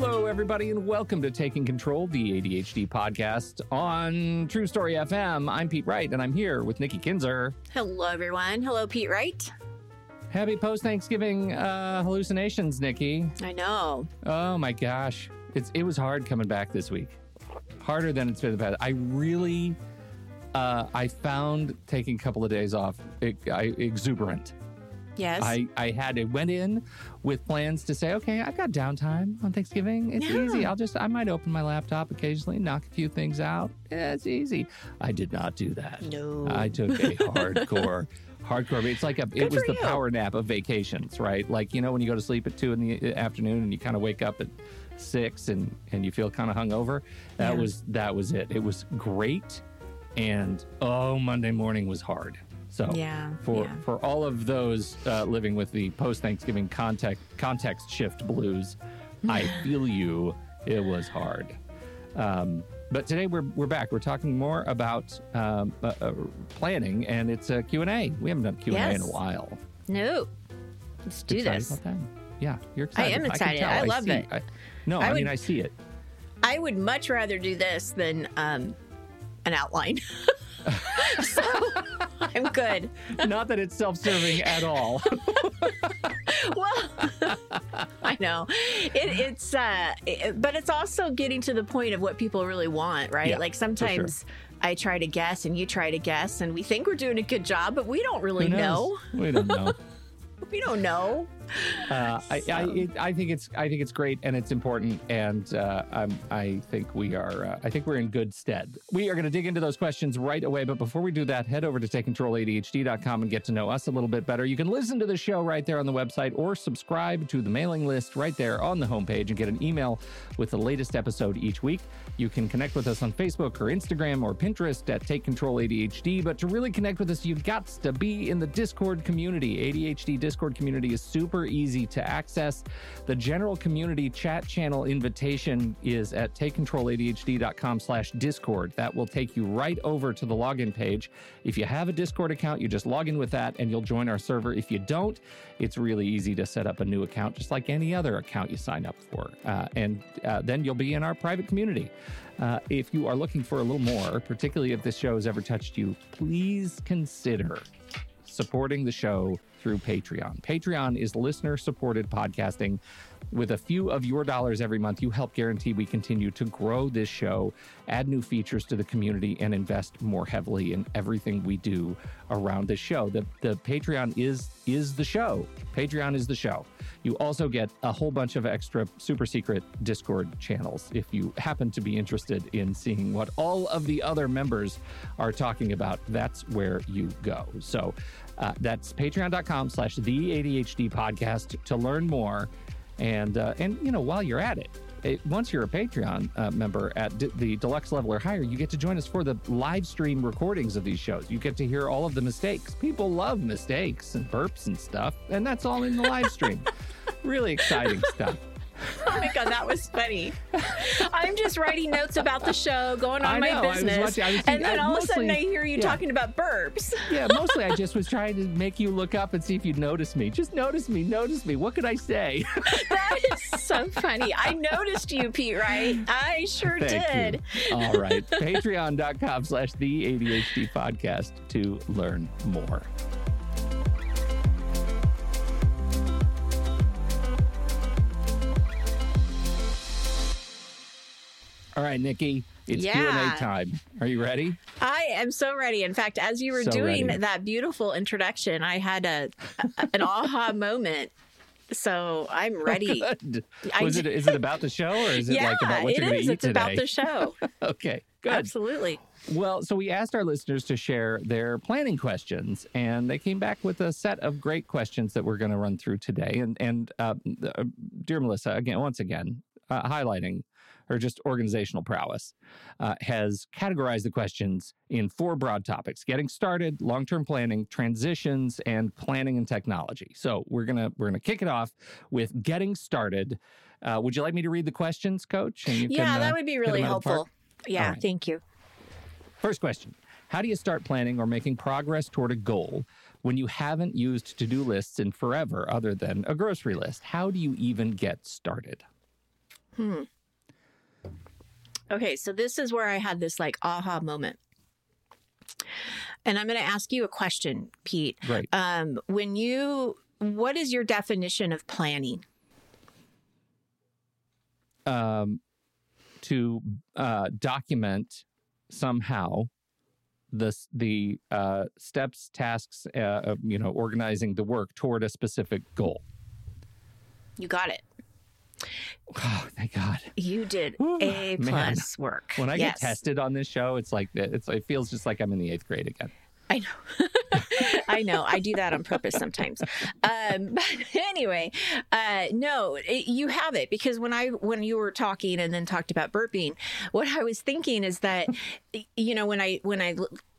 Hello, everybody, and welcome to Taking Control, the ADHD podcast on True Story FM. I'm Pete Wright, and I'm here with Nikki Kinzer. Hello, everyone. Hello, Pete Wright. Happy post Thanksgiving uh, hallucinations, Nikki. I know. Oh my gosh, it's it was hard coming back this week. Harder than it's been in the past. I really, uh, I found taking a couple of days off e- I, exuberant. Yes. I, I had it went in with plans to say, okay, I've got downtime on Thanksgiving. It's Yeah. easy. I'll just I might open my laptop occasionally, knock a few things out. Yeah, it's easy. I did not do that. no. I took a hardcore, hardcore. It's like a it was the you. power nap of vacations, right? Like you know when you go to sleep at two in the uh, afternoon and you kind of wake up at six and and you feel kind of hungover. That Yeah. was that was it. It was great, and oh, Monday morning was hard. So yeah. for yeah. for all of those uh, living with the post Thanksgiving context context shift blues, I feel you. It was hard. Um, but today we're we're back. We're talking more about um, uh, uh, planning, and it's a Q and A. We haven't done Q and A in a while. No. Let's do Excited this. Yeah, you're excited. am excited. tell. I love see- it. I, no, I, I mean I see it. I would much rather do this than um, an outline. so I'm good. Not that it's self-serving at all. Well, I know it, it's, uh, it- but it's also getting to the point of what people really want, right? Yeah, like sometimes I try to guess and you try to guess, and we think we're doing a good job, but we don't really know. We don't know. We don't know. Uh, I, I, it, I think it's I think it's great and it's important and uh, I'm, I think we are uh, I think we're in good stead. We are going to dig into those questions right away, but before we do that, head over to takecontroladhd.com and get to know us a little bit better. You can listen to the show right there on the website or subscribe to the mailing list right there on the homepage and get an email with the latest episode each week. You can connect with us on Facebook or Instagram or Pinterest at Take Control ADHD. But to really connect with us, you've got to be in the Discord community. ADHD Discord community is super easy to access. The general community chat channel invitation is at takecontroladhd.com slash discord. That will take you right over to the login page. If you have a Discord account, you just log in with that and you'll join our server. If you don't, it's really easy to set up a new account, just like any other account you sign up for. Uh, and uh, then you'll be in our private community. Uh, if you are looking for a little more, particularly if this show has ever touched you, please consider supporting the show through Patreon. Patreon is listener supported podcasting. With a few of your dollars every month, you help guarantee we continue to grow this show, add new features to the community, and invest more heavily in everything we do around this show. The, the Patreon is is the show. Patreon is the show. You also get a whole bunch of extra super secret Discord channels if you happen to be interested in seeing what all of the other members are talking about. That's where you go. So uh, that's patreon.com slash the ADHD podcast to learn more. And, uh, and you know, while you're at it, it, once you're a Patreon uh, member at d- the deluxe level or higher, you get to join us for the live stream recordings of these shows. You get to hear all of the mistakes. People love mistakes and burps and stuff, and that's all in the live stream. really exciting stuff. Oh my god, that was funny. I'm just writing notes about the show, going on know, my business, watching- was and then all of a sudden I hear you yeah. talking about burps. Yeah, mostly I just was trying to make you look up and see if you'd notice me. Just notice me, notice me. What could I say? That is so funny. I noticed you, Pete. Right? I sure Thank did. you. All right. Patreon.com slash the ADHD podcast to learn more. All right, Nikki, it's Yeah. Q&A time. Are you ready? I am so ready. In fact, as you were So doing ready. that beautiful introduction, I had a, a- an aha moment. So I'm ready. Good. I it, is it about the show or is it yeah, like about what you're going is. to eat It's today? about the show. okay, good. Absolutely. Well, so we asked our listeners to share their planning questions, and they came back with a set of great questions that we're going to run through today. And and uh, uh, dear Melissa, again, once again, uh, highlighting her just organizational prowess, uh, has categorized the questions in four broad topics: getting started, long-term planning, transitions, and planning and technology. So we're gonna we're gonna kick it off with getting started. Uh, would you like me to read the questions, Coach? Yeah, can, uh, that would be really them out of the park? helpful. Yeah, right. thank you. First question How do you start planning or making progress toward a goal when you haven't used to do lists in forever other than a grocery list? How do you even get started? Hmm. Okay, so this is where I had this like aha moment. And I'm going to ask you a question, Pete. Right. Um, when you, what is your definition of planning? Um, to uh, document somehow the the uh, steps, tasks, uh, you know, organizing the work toward a specific goal. You got it. Oh, thank God! You did Whew, A man. plus work. When I Yes. get tested on this show, it's like it's it feels just like I'm in the eighth grade again. I know. I know. I do that on purpose sometimes. Um, but anyway, uh, no, it, you have it because when I when you were talking and then talked about burping, what I was thinking is that you know when I when I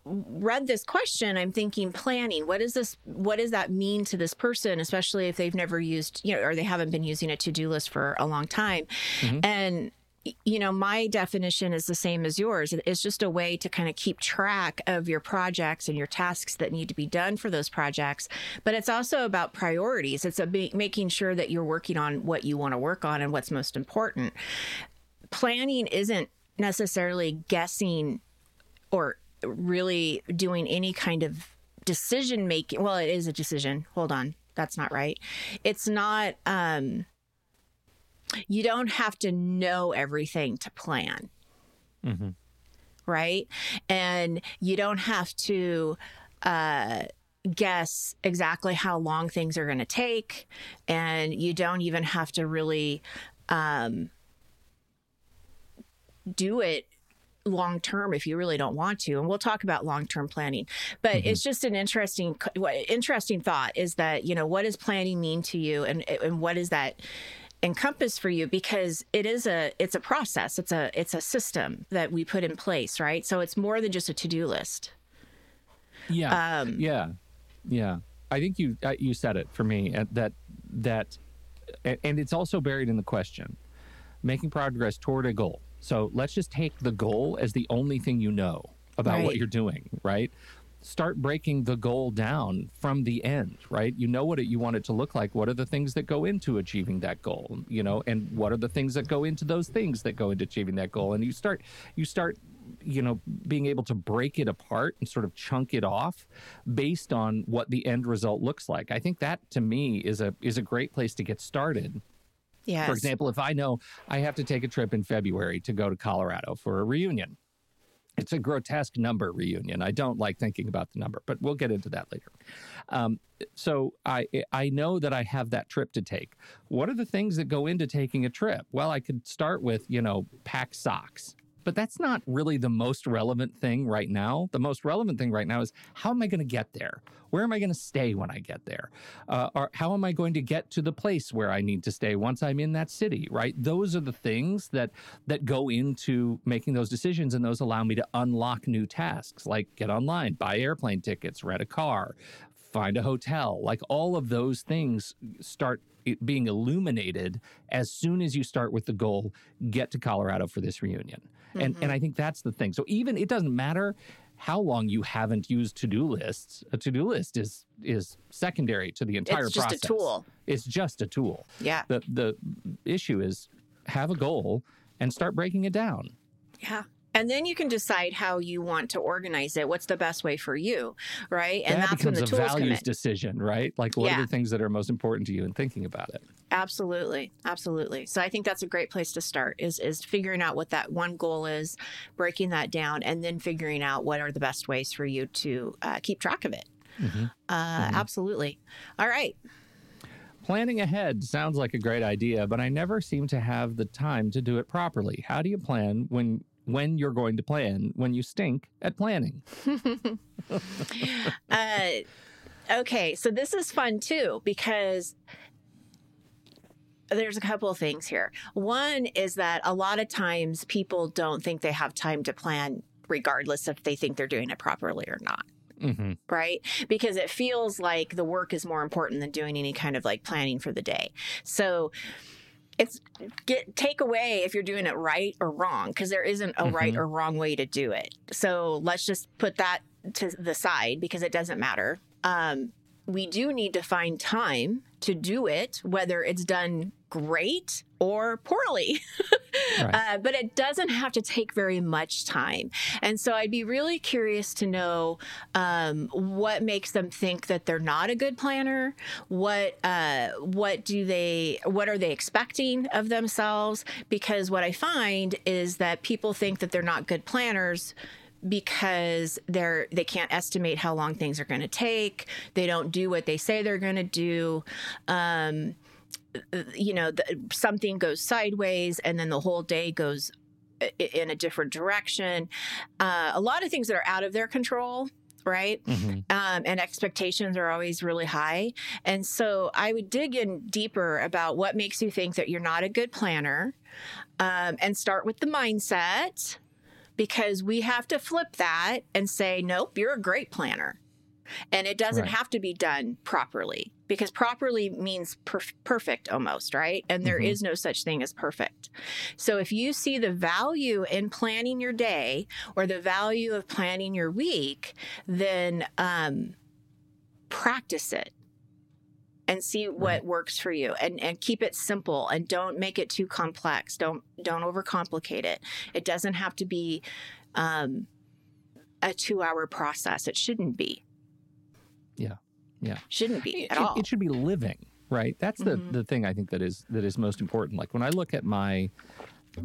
read this question i'm thinking planning what is this what does that mean to this person especially if they've never used you know or they haven't been using a to-do list for a long time. Mm-hmm. And you know my definition is the same as yours. It's just a way to kind of keep track of your projects and your tasks that need to be done for those projects. But it's also about priorities. It's a making sure that you're working on what you want to work on and what's most important. Planning isn't necessarily guessing or really doing any kind of decision making well it is a decision. Hold on. That's not right. It's not um you don't have to know everything to plan. Mhm. right? And you don't have to uh guess exactly how long things are going to take. And you don't even have to really um do it long term if you really don't want to and we'll talk about long term planning but it's just an interesting interesting thought is that you know what does planning mean to you and and what does that encompass for you because it is a it's a process it's a it's a system that we put in place right so it's more than just a to-do list Yeah. um yeah. Yeah. I think you uh, you said it for me that that and it's also buried in the question. Making progress toward a goal. So let's just take the goal as the only thing you know about what you're doing, right? Start breaking the goal down from the end, right? You know what it, you want it to look like. What are the things that go into achieving that goal? You know, and what are the things that go into those things that go into achieving that goal? And you start you start you know being able to break it apart and sort of chunk it off based on what the end result looks like i think that to me is a is a great place to get started yes. for example if i know i have to take a trip in february to go to colorado for a reunion. It's a grotesque number reunion. I don't like thinking about the number but we'll get into that later. Um, so I I know that I have that trip to take. What are the things that go into taking a trip? Well, I could start with you know pack socks, but that's not really the most relevant thing right now. The most relevant thing right now is how am I going to get there? Where am I going to stay when I get there? Uh, or how am I going to get to the place where I need to stay once I'm in that city? Right? Those are the things that that go into making those decisions, and those allow me to unlock new tasks, like get online, buy airplane tickets, rent a car, find a hotel. Like all of those things start being illuminated as soon as you start with the goal get to Colorado for this reunion. And mm-hmm. and I think that's the thing. So even it doesn't matter how long you haven't used to-do lists. A to-do list is is secondary to the entire process. it's just a tool It's just a tool. yeah The the issue is have a goal and start breaking it down. Yeah. And then you can decide how you want to organize it. What's the best way for you, right? And that that's when becomes the a tools come in. values decision, right? Like what Yeah. are the things that are most important to you in thinking about it. Absolutely, absolutely. So I think that's a great place to start. Is is figuring out what that one goal is, breaking that down, and then figuring out what are the best ways for you to uh, keep track of it. Mhm. Uh, Absolutely. All right. Planning ahead sounds like a great idea, but I never seem to have the time to do it properly. How do you plan when when you're going to plan when you stink at planning? Uh, okay, so this is fun too because there's a couple of things here. One is that a lot of times people don't think they have time to plan, regardless if they think they're doing it properly or not. hmm right? Because it feels like the work is more important than doing any kind of like planning for the day. So it's get take away if you're doing it right or wrong because there isn't a right Mhm. or wrong way to do it. So let's just put that to the side because it doesn't matter. Um, we do need to find time to do it, whether it's done great or poorly. right. uh, but it doesn't have to take very much time. And so I'd be really curious to know um, what makes them think that they're not a good planner. What uh, what do they what are they expecting of themselves? Because what I find is that people think that they're not good planners because they're they can't estimate how long things are going to take. They don't do what they say they're going to do. Um, you know, the, something goes sideways, and then the whole day goes in a different direction. Uh, a lot of things that are out of their control right? Mm-hmm. Um, and expectations are always really high. And so I would dig in deeper about what makes you think that you're not a good planner um, and start with the mindset because we have to flip that and say, nope, you're a great planner. And it doesn't right. have to be done properly because properly means perf- perfect almost, right? And there mm-hmm. is no such thing as perfect. So if you see the value in planning your day or the value of planning your week, then um, practice it and see what right. works for you and, and keep it simple and don't make it too complex don't don't overcomplicate it it doesn't have to be um, a two hour process it shouldn't be yeah yeah shouldn't be it, at all it should be living right that's the mm-hmm. the thing i think that is that is most important like when i look at my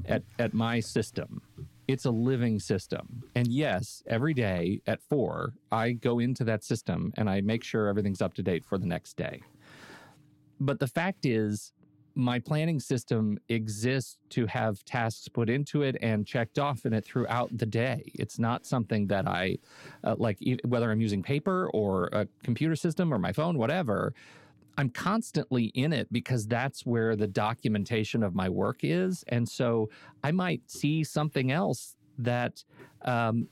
at at my system it's a living system. And yes, every day at four, I go into that system and I make sure everything's up to date for the next day. But the fact is, my planning system exists to have tasks put into it and checked off in it throughout the day. It's not something that I uh, like, whether I'm using paper or a computer system or my phone, whatever. I'm constantly in it because that's where the documentation of my work is. And so I might see something else that um,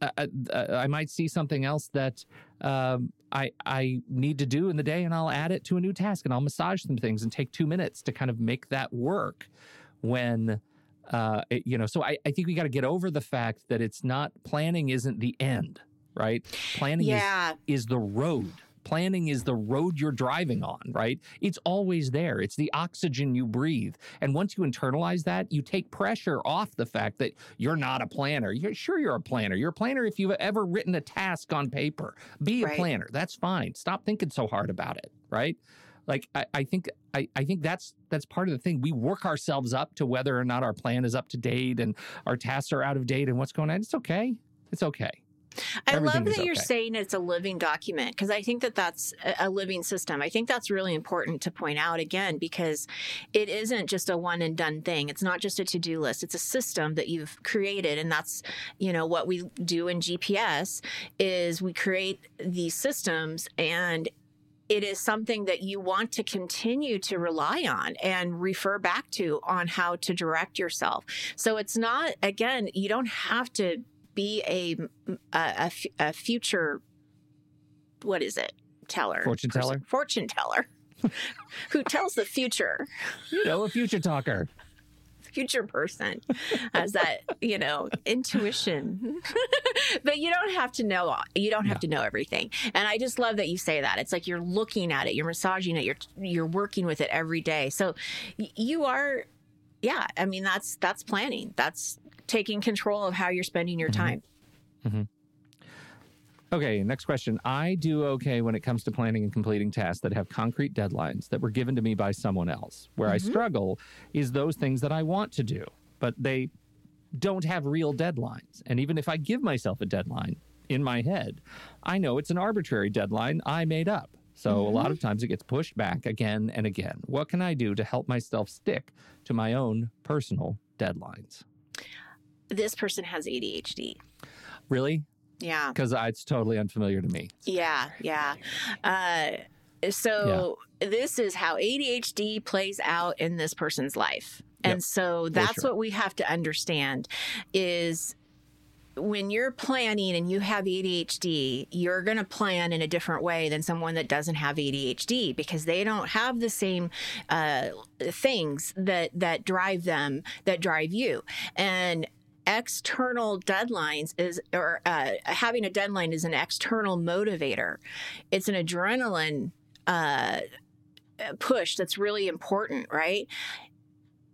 I, uh, uh, uh, I, might see something else that um, I I need to do in the day, and I'll add it to a new task, and I'll massage some things and take two minutes to kind of make that work. When uh, it, you know, so I, I think we got to get over the fact that it's not planning isn't the end, right? Planning yeah. is is the road Planning is the road you're driving on, right? It's always there. It's the oxygen you breathe. And once you internalize that, you take pressure off the fact that you're not a planner. You're sure you're a planner. You're a planner if you've ever written a task on paper. Be a right. planner. That's fine. Stop thinking so hard about it, right? like I, I, think I, I think that's that's part of the thing. We work ourselves up to whether or not our plan is up to date and our tasks are out of date and what's going on. It's okay. It's okay. I love that you're saying it's a living document because I think that that's a living system. I think that's really important to point out again because it isn't just a one and done thing. It's not just a to do list. It's a system that you've created, and that's you know what we do in GPS is we create these systems and it is something that you want to continue to rely on and refer back to on how to direct yourself. So it's not, again, you don't have to be a a, a future what is it? Teller. Fortune person, teller. Fortune teller. Who tells the future. You know a future talker. Future person has that you know intuition. But you don't have to know you don't have yeah. to know everything. And i just love that you say that. It's like you're looking at it. You're massaging it. You're you're working with it every day. So you are yeah i mean that's that's planning that's taking control of how you're spending your mm-hmm. time. Mm-hmm. Okay, next question. I do okay when it comes to planning and completing tasks that have concrete deadlines that were given to me by someone else. Where mm-hmm. I struggle is those things that I want to do, but they don't have real deadlines. And even if I give myself a deadline in my head, I know it's an arbitrary deadline I made up. So mm-hmm. a lot of mm-hmm. times it gets pushed back again and again. What can I do to help myself stick to my own personal deadlines? this person has ADHD. Really? Yeah. Because it's totally unfamiliar to me. Yeah, yeah. Uh, so yeah. this is how ADHD plays out in this person's life. And yep, so that's sure. what we have to understand is when you're planning and you have ADHD, you're going to plan in a different way than someone that doesn't have ADHD because they don't have the same uh, things that that drive them that drive you. And external deadlines is or uh, having a deadline is an external motivator it's an adrenaline uh, push that's really important, right?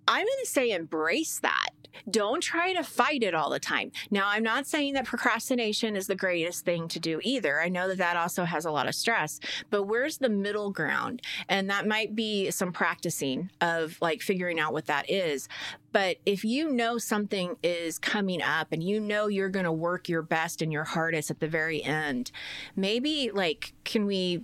I'm going to say embrace that. Don't try to fight it all the time. Now, I'm not saying that procrastination is the greatest thing to do either. I know that that also has a lot of stress, but where's the middle ground? And that might be some practicing of like figuring out what that is. But if you know something is coming up and you know you're going to work your best and your hardest at the very end, maybe like, can we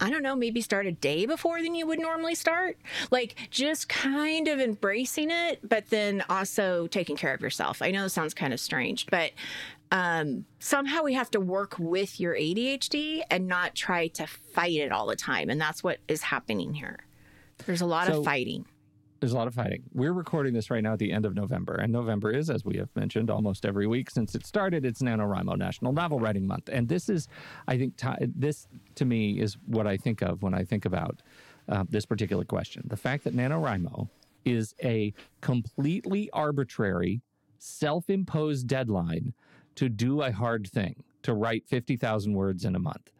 I don't know, maybe start a day before than you would normally start. Like just kind of embracing it, but then also taking care of yourself. I know this sounds kind of strange, but um, somehow we have to work with your ADHD and not try to fight it all the time. And that's what is happening here. There's a lot so, of fighting. There's a lot of fighting. We're recording this right now at the end of November, and November is, as we have mentioned, almost every week since it started. It's NaNoWriMo National Novel Writing Month, and this is, I think, t- this to me is what I think of when I think about uh, this particular question. The fact that NaNoWriMo is a completely arbitrary, self-imposed deadline to do a hard thing, to write 50,000 words in a month.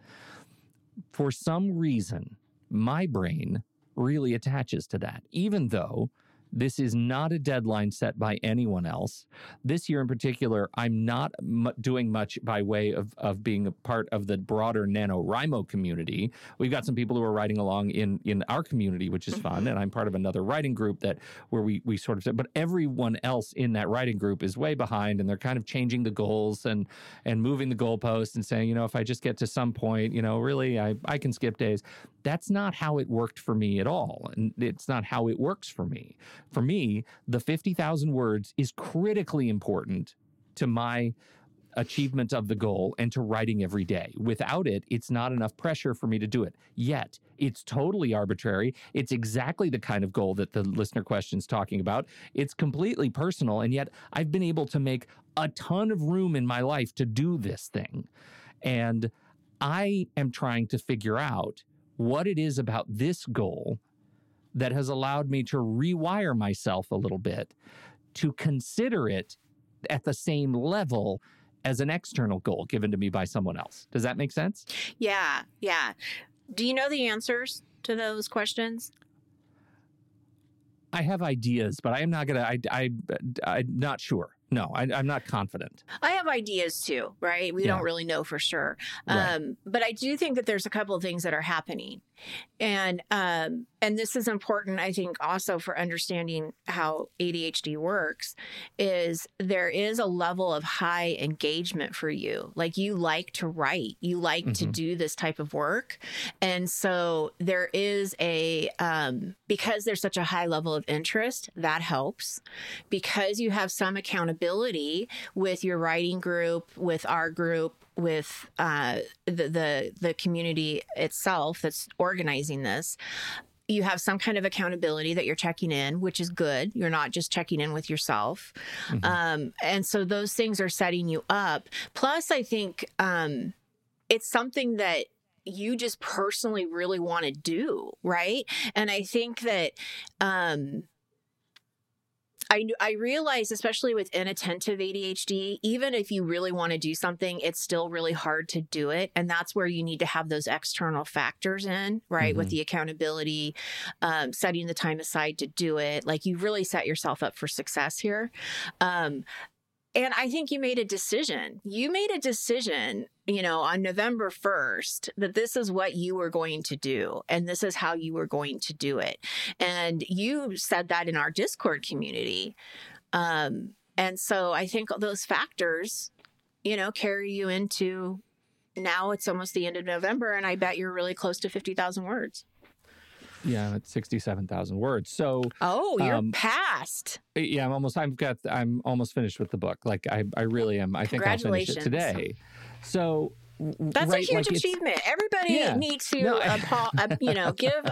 For some reason, my brain really attaches to that, even though this is not a deadline set by anyone else. This year in particular, I'm not m- doing much by way of, of being a part of the broader NaNoWriMo community. We've got some people who are writing along in, in our community, which is fun. Mm-hmm. And I'm part of another writing group that where we, we sort of said, but everyone else in that writing group is way behind and they're kind of changing the goals and, and moving the goalposts and saying, you know, if I just get to some point, you know, really, I, I can skip days. That's not how it worked for me at all. And it's not how it works for me. For me, the 50,000 words is critically important to my achievement of the goal and to writing every day. Without it, it's not enough pressure for me to do it. Yet, it's totally arbitrary. It's exactly the kind of goal that the listener question's talking about. It's completely personal, and yet I've been able to make a ton of room in my life to do this thing. And I am trying to figure out what it is about this goal that has allowed me to rewire myself a little bit to consider it at the same level as an external goal given to me by someone else. Does that make sense? Yeah, yeah. Do you know the answers to those questions? I have ideas, but I am not gonna. I, I, I'm not sure. No, I, am not confident. I have ideas too, right? We yeah. don't really know for sure. Right. Um, but I do think that there's a couple of things that are happening. And um, and this is important, I think, also for understanding how ADHD works, is there is a level of high engagement for you. Like you like to write, you like mm-hmm. to do this type of work. And so there is a um, because there's such a high level of interest, that helps. Because you have some accountability with your writing group, with our group, with uh, the, the the community itself that's organizing this you have some kind of accountability that you're checking in, which is good. You're not just checking in with yourself. Mm-hmm. Um, and so those things are setting you up. Plus, I think um, it's something that you just personally really want to do, right? And I think that um, I I realize, especially with inattentive ADHD, even if you really want to do something, it's still really hard to do it, and that's where you need to have those external factors in, right? Mm-hmm. With the accountability, um, setting the time aside to do it, like you really set yourself up for success here. Um, and I think you made a decision. You made a decision, you know, on November 1st that this is what you were going to do and this is how you were going to do it. And you said that in our Discord community. Um, and so I think those factors, you know, carry you into now it's almost the end of November and I bet you're really close to 50,000 words. Yeah, it's sixty-seven thousand words. So oh, you're um, past. Yeah, I'm almost. I've got. I'm almost finished with the book. Like I, I really am. I think I'll finish it today. So that's right, a huge like achievement. Everybody yeah. needs to, no, uh, you know, give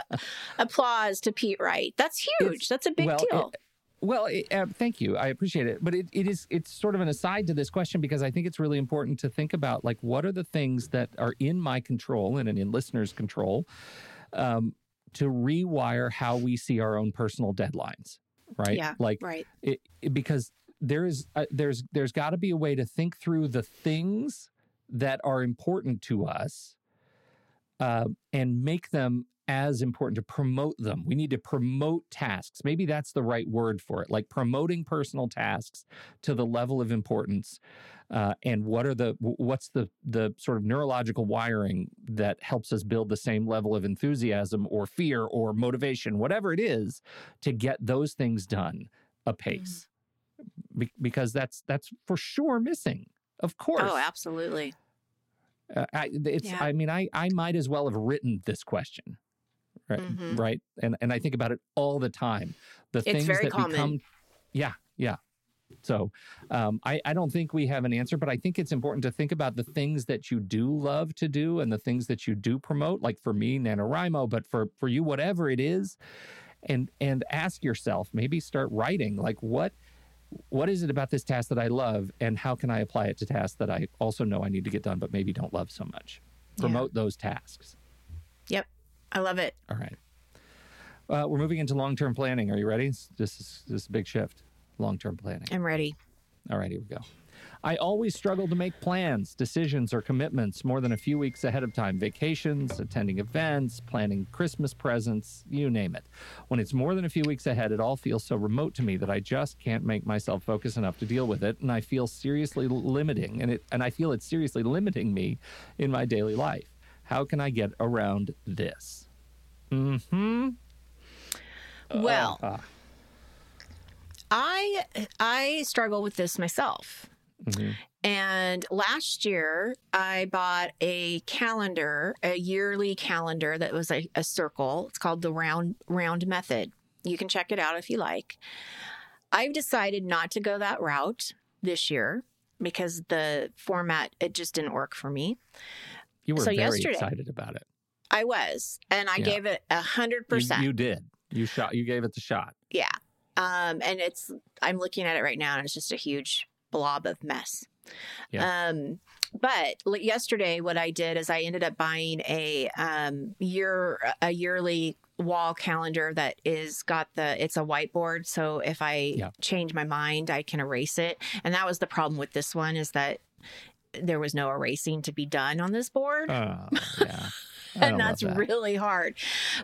applause to Pete Wright. That's huge. That's a big well, deal. It, well, uh, thank you. I appreciate it. But it, it is it's sort of an aside to this question because I think it's really important to think about like what are the things that are in my control and in listeners' control um, to rewire how we see our own personal deadlines, right? Yeah, like right. It, it, because there is uh, there's there's got to be a way to think through the things that are important to us uh, and make them as important to promote them. We need to promote tasks. Maybe that's the right word for it, like promoting personal tasks to the level of importance. Uh, and what are the what's the the sort of neurological wiring that helps us build the same level of enthusiasm or fear or motivation, whatever it is, to get those things done apace? Mm. Be- because that's that's for sure missing. Of oh, course. Oh, absolutely. Uh, I, it's. Yeah. I mean, I I might as well have written this question, right? Mm-hmm. Right, and and I think about it all the time. The it's things that common. become, yeah, yeah. So um, I, I don't think we have an answer, but I think it's important to think about the things that you do love to do and the things that you do promote. Like for me, NaNoWriMo, but for for you, whatever it is, and and ask yourself, maybe start writing. Like what what is it about this task that I love and how can I apply it to tasks that I also know I need to get done but maybe don't love so much? Promote yeah. those tasks. Yep. I love it. All right. Uh, we're moving into long term planning. Are you ready? This is, this is a big shift. Long term planning. I'm ready. All right, here we go. I always struggle to make plans, decisions, or commitments more than a few weeks ahead of time. Vacations, attending events, planning Christmas presents, you name it. When it's more than a few weeks ahead, it all feels so remote to me that I just can't make myself focus enough to deal with it. And I feel seriously limiting, and, it, and I feel it's seriously limiting me in my daily life. How can I get around this? Mm hmm. Well, uh, I I struggle with this myself. Mm-hmm. And last year, I bought a calendar, a yearly calendar that was a, a, circle. It's called the Round Round Method. You can check it out if you like. I've decided not to go that route this year because the format it just didn't work for me. You were so very excited about it. I was, and I yeah. gave it a hundred percent. You did. You shot. You gave it the shot. Yeah. Um, and it's. I'm looking at it right now, and it's just a huge blob of mess. Yeah. Um, but yesterday, what I did is I ended up buying a um, year a yearly wall calendar that is got the it's a whiteboard. So if I yeah. change my mind, I can erase it. And that was the problem with this one is that there was no erasing to be done on this board. Oh, yeah. and that's that. really hard.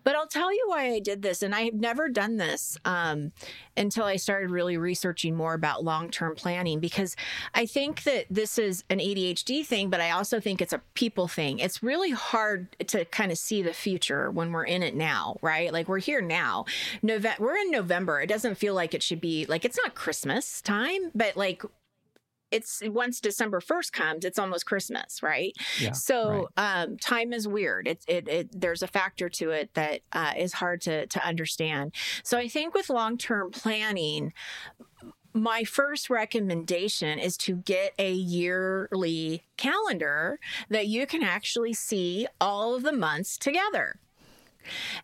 But I'll tell you why I did this. And I've never done this um, until I started really researching more about long term planning because I think that this is an ADHD thing, but I also think it's a people thing. It's really hard to kind of see the future when we're in it now, right? Like we're here now. Nove- we're in November. It doesn't feel like it should be like it's not Christmas time, but like it's once December 1st comes, it's almost Christmas, right? Yeah, so right. Um, time is weird. It, it, it, there's a factor to it that uh, is hard to, to understand. So I think with long term planning, my first recommendation is to get a yearly calendar that you can actually see all of the months together.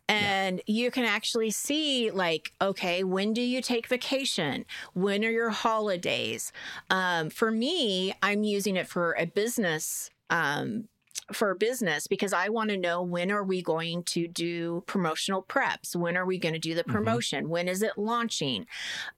And yeah. you can actually see, like, okay, when do you take vacation? When are your holidays? Um, for me, I'm using it for a business um, for business because I want to know when are we going to do promotional preps? When are we going to do the mm-hmm. promotion? Mm-hmm. When is it launching?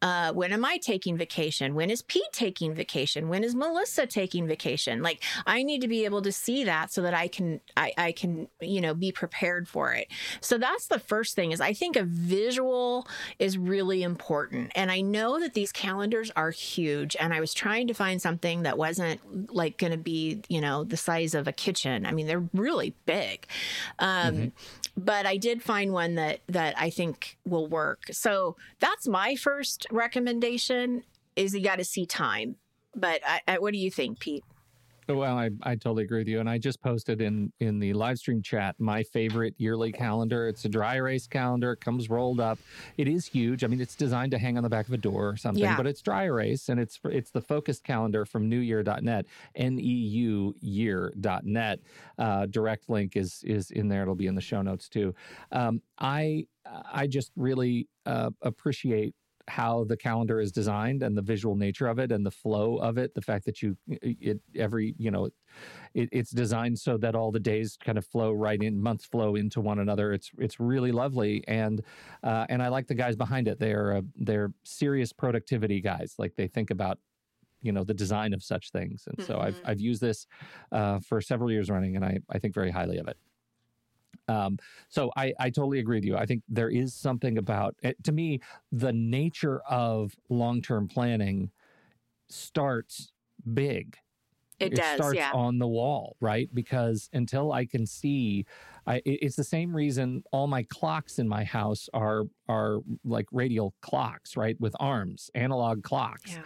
Uh, when am I taking vacation? When is Pete taking vacation? When is Melissa taking vacation? Like I need to be able to see that so that I can I, I can you know be prepared for it. So that's the first thing is I think a visual is really important. And I know that these calendars are huge and I was trying to find something that wasn't like going to be, you know, the size of a kitchen I mean, they're really big. Um, mm-hmm. But I did find one that that I think will work. So that's my first recommendation: is you got to see time. But I, I, what do you think, Pete? Well, I, I totally agree with you. And I just posted in in the live stream chat my favorite yearly calendar. It's a dry erase calendar. It comes rolled up. It is huge. I mean, it's designed to hang on the back of a door or something, yeah. but it's dry erase and it's it's the focused calendar from neuyear.net, N E U year.net. Uh, direct link is is in there. It'll be in the show notes too. Um, I I just really uh, appreciate how the calendar is designed and the visual nature of it and the flow of it the fact that you it every you know it, it's designed so that all the days kind of flow right in months flow into one another it's it's really lovely and uh, and i like the guys behind it they're uh, they're serious productivity guys like they think about you know the design of such things and mm-hmm. so i've mm-hmm. i've used this uh, for several years running and i i think very highly of it Um, so I, I totally agree with you. I think there is something about it. To me, the nature of long term planning starts big. It, does, starts yeah. on the wall, right? Because until I can see, I, it- it's the same reason all my clocks in my house are are like radial clocks, right, with arms, analog clocks yeah.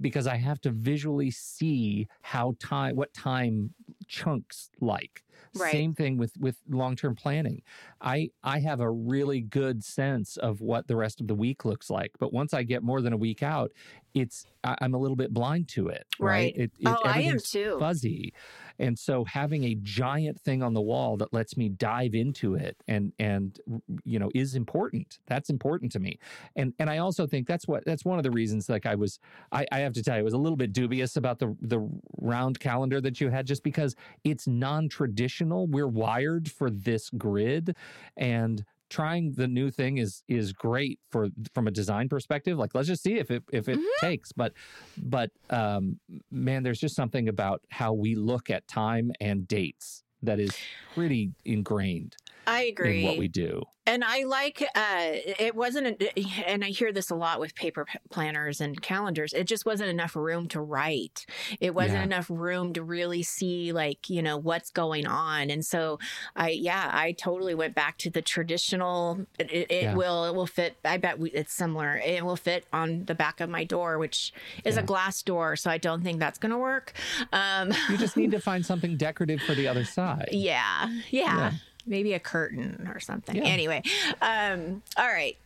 because I have to visually see how time, what time chunks like. Right. Same thing with with long term planning. I I have a really good sense of what the rest of the week looks like, but once I get more than a week out, it's I, I'm a little bit blind to it. Right. Right. It, it, Oh, I am too. Fuzzy, and so having a giant thing on the wall that lets me dive into it and and you know is important. That's important to me, and and I also think that's what that's one of the reasons. Like I was I, I have to tell you, I was a little bit dubious about the the round calendar that you had, just because it's non-traditional. We're wired for this grid, and trying the new thing is is great for from a design perspective. Like let's just see if it if it Mhm. takes. But but um, man, there's just something about how we look at time and dates that is pretty ingrained I agree. what we do. And I like uh it wasn't a, and I hear this a lot with paper planners and calendars. It just wasn't enough room to write. It wasn't Yeah. enough room to really see like, you know, what's going on. And so I yeah, I totally went back to the traditional it, it Yeah. will it will fit I bet we, it's similar. It will fit on the back of my door which is a glass door, so I don't think that's going to work. Um You just need to find something decorative for the other side. yeah, yeah. Maybe a curtain or something. Yeah. Anyway, um, all right.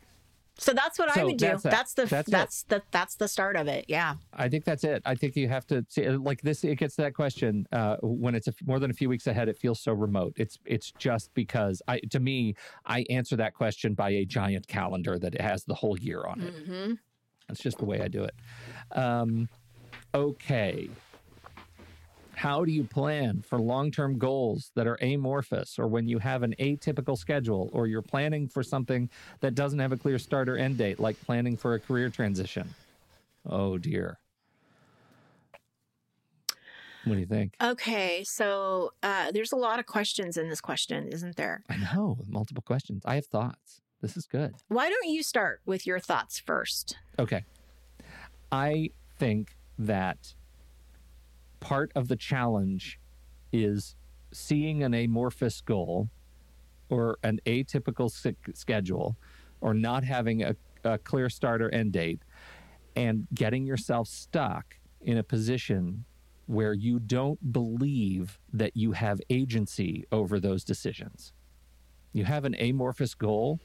So that's what I So would do. that's That's, the That's that's, the that's the start of it. Yeah. I think that's it. I think you have to see like this. It gets to that question uh, when it's a, more than a few weeks ahead. It feels so remote. It's it's just because I to me I answer that question by a giant calendar that has the whole year on it. hmm That's just the way I do it. Um, okay. How do you plan for long term goals that are amorphous or when you have an atypical schedule or you're planning for something that doesn't have a clear start or end date, like planning for a career transition? Oh, dear. What do you think? Okay. So uh, there's a lot of questions in this question, isn't there? I know, multiple questions. I have thoughts. This is good. Why don't you start with your thoughts first? Okay. I think that part of the challenge is seeing an amorphous goal or an atypical schedule or not having a, a clear start or end date and getting yourself stuck in a position where you don't believe that you have agency over those decisions. You have an amorphous goal,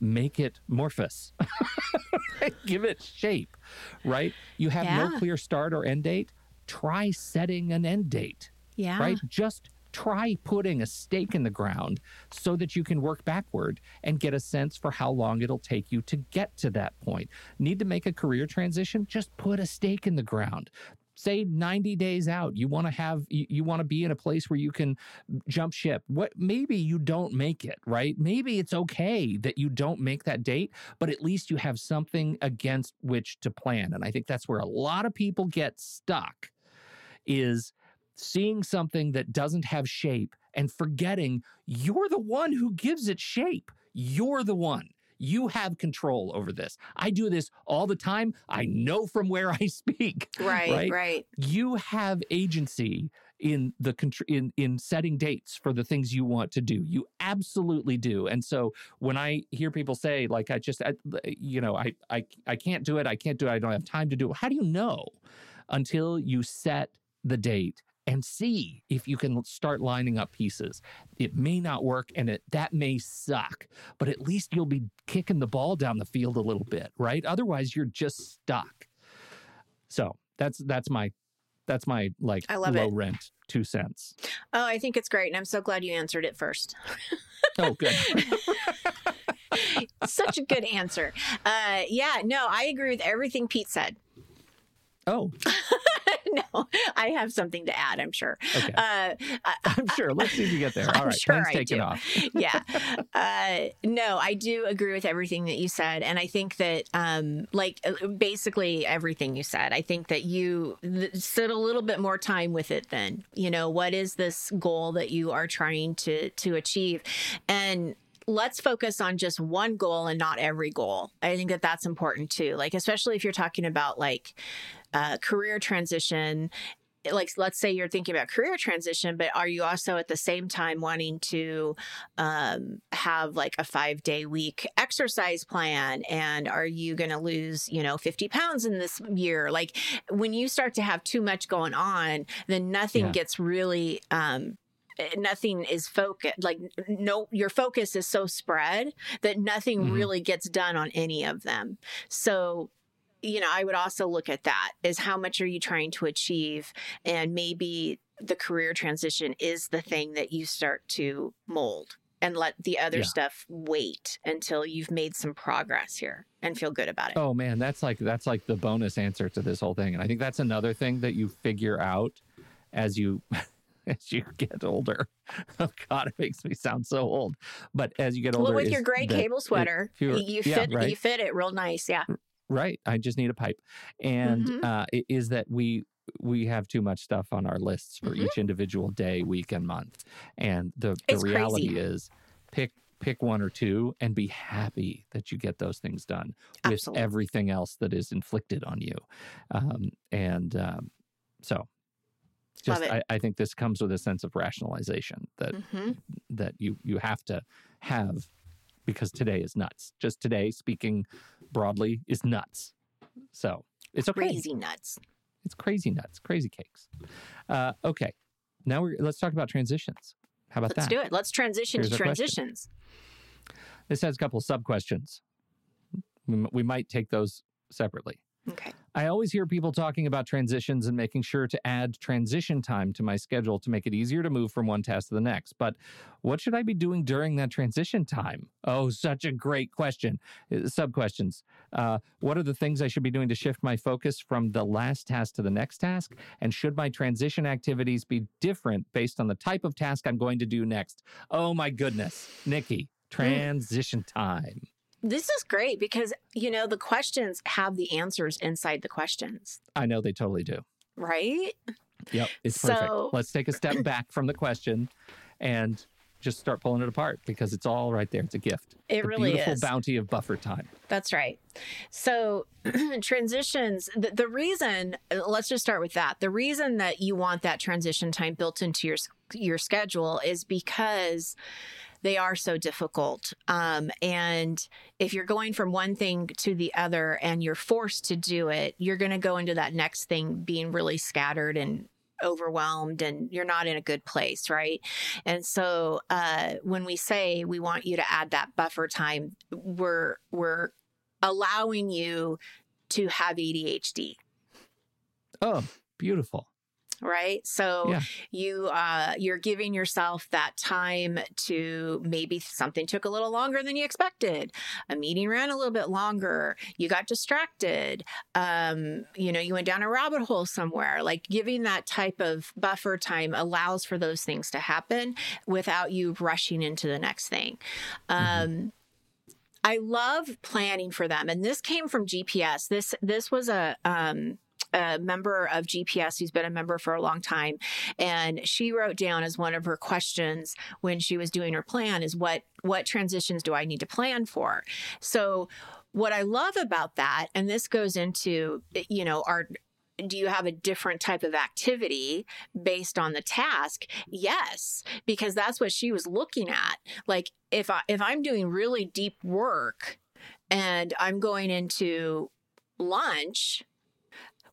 make it morphous. Give it shape, right? You have no clear start or end date. Try setting an end date, Yeah. right? Just try putting a stake in the ground so that you can work backward and get a sense for how long it'll take you to get to that point. Need to make a career transition? Just put a stake in the ground. Say 90 days out, you want to have you, you want to be in a place where you can jump ship. What maybe you don't make it, right? Maybe it's okay that you don't make that date, but at least you have something against which to plan. And I think that's where a lot of people get stuck is seeing something that doesn't have shape and forgetting you're the one who gives it shape. You're the one. You have control over this. I do this all the time. I know from where I speak. Right, right? right. You have agency in the in in setting dates for the things you want to do. You absolutely do. And so when I hear people say like I just I, you know I I I can't do it. I can't do it. I don't have time to do it. How do you know until you set the date and see if you can start lining up pieces. It may not work and it that may suck, but at least you'll be kicking the ball down the field a little bit, right? Otherwise you're just stuck. So, that's that's my that's my like I love low it. rent 2 cents. Oh, I think it's great. And I'm so glad you answered it first. Oh, good. Such a good answer. Uh, yeah, no, I agree with everything Pete said. oh, no, I have something to add. I'm sure. Okay. Uh, I'm sure. Let's see if you get there. All right. sure taking do. off. yeah. Uh, no, I do agree with everything that you said. And I think that, um, like, uh, basically everything you said, I think that you th- a little bit more time with it then. You know, what is this goal that you are trying to, to achieve? And, let's focus on just one goal and not every goal. I think that that's important too. Like, especially if you're talking about like uh, career transition like let's say you're thinking about career transition but are you also at the same time wanting to um, have like a five day week exercise plan and are you going to lose you know 50 pounds in this year like when you start to have too much going on then nothing Yeah. gets really um, nothing is focused like no your focus is so spread that nothing Mhm. really gets done on any of them so you know i would also look at that is how much are you trying to achieve and maybe the career transition is the thing that you start to mold and let the other Yeah. stuff wait until you've made some progress here and feel good about it Oh man, that's like that's like the bonus answer to this whole thing. And I think that's another thing that you figure out as you as you get older. Oh God, it makes me sound so old. But as you get older, well with your gray cable sweater you yeah, fit right. you fit it real nice yeah right. I just need a pipe, and Mhm. uh, it is that we we have too much stuff on our lists for Mhm. each individual day, week, and month. And the the It's reality crazy. is, pick pick one or two and be happy that you get those things done with Absolutely. everything else that is inflicted on you. Um, and um, so, just I, I think this comes with a sense of rationalization that hmm that you you have to have because today is nuts. Just today, speaking broadly, is nuts. So it's okay. crazy nuts It's crazy nuts, crazy cakes. Uh, okay, now we're let's talk about transitions. How about that? let's do it let's transition Here's to a question. transitions This has a couple sub questions. We, we might take those separately. Okay I always hear people talking about transitions and making sure to add transition time to my schedule to make it easier to move from one task to the next. But what should I be doing during that transition time? Oh, such a great question. Sub questions. Uh, what are the things I should be doing to shift my focus from the last task to the next task? And should my transition activities be different based on the type of task I'm going to do next? Oh, my goodness. Nikki, transition time. This is great because, you know, the questions have the answers inside the questions, I know they totally do. right? Yep, it's So- perfect. Let's take a step back from the question and just start pulling it apart because it's all right there. It's a gift. It the really beautiful is. bounty of buffer time. That's right. So, transitions, the, the reason, let's just start with that. The reason that you want that transition time built into your, your schedule is because they are so difficult. Um, and if you're going from one thing to the other and you're forced to do it, you're going to go into that next thing being really scattered and overwhelmed and you're not in a good place, right? And so uh, when we say we want you to add that buffer time, we're we're allowing you to have ADHD, Oh, beautiful. Right? So Yeah. you uh, you're giving yourself that time to maybe something took a little longer than you expected. A meeting ran a little bit longer. You got distracted. Um, you know, you went down a rabbit hole somewhere. Like giving that type of buffer time allows for those things to happen without you rushing into the next thing. Um, I love planning for them, and this came from GPS. This this was a um, a member of GPS who's been a member for a long time, and she wrote down as one of her questions when she was doing her plan is what what transitions do I need to plan for? So what I love about that, and this goes into you know our do you have a different type of activity based on the task yes because that's what she was looking at like if i if i'm doing really deep work and i'm going into lunch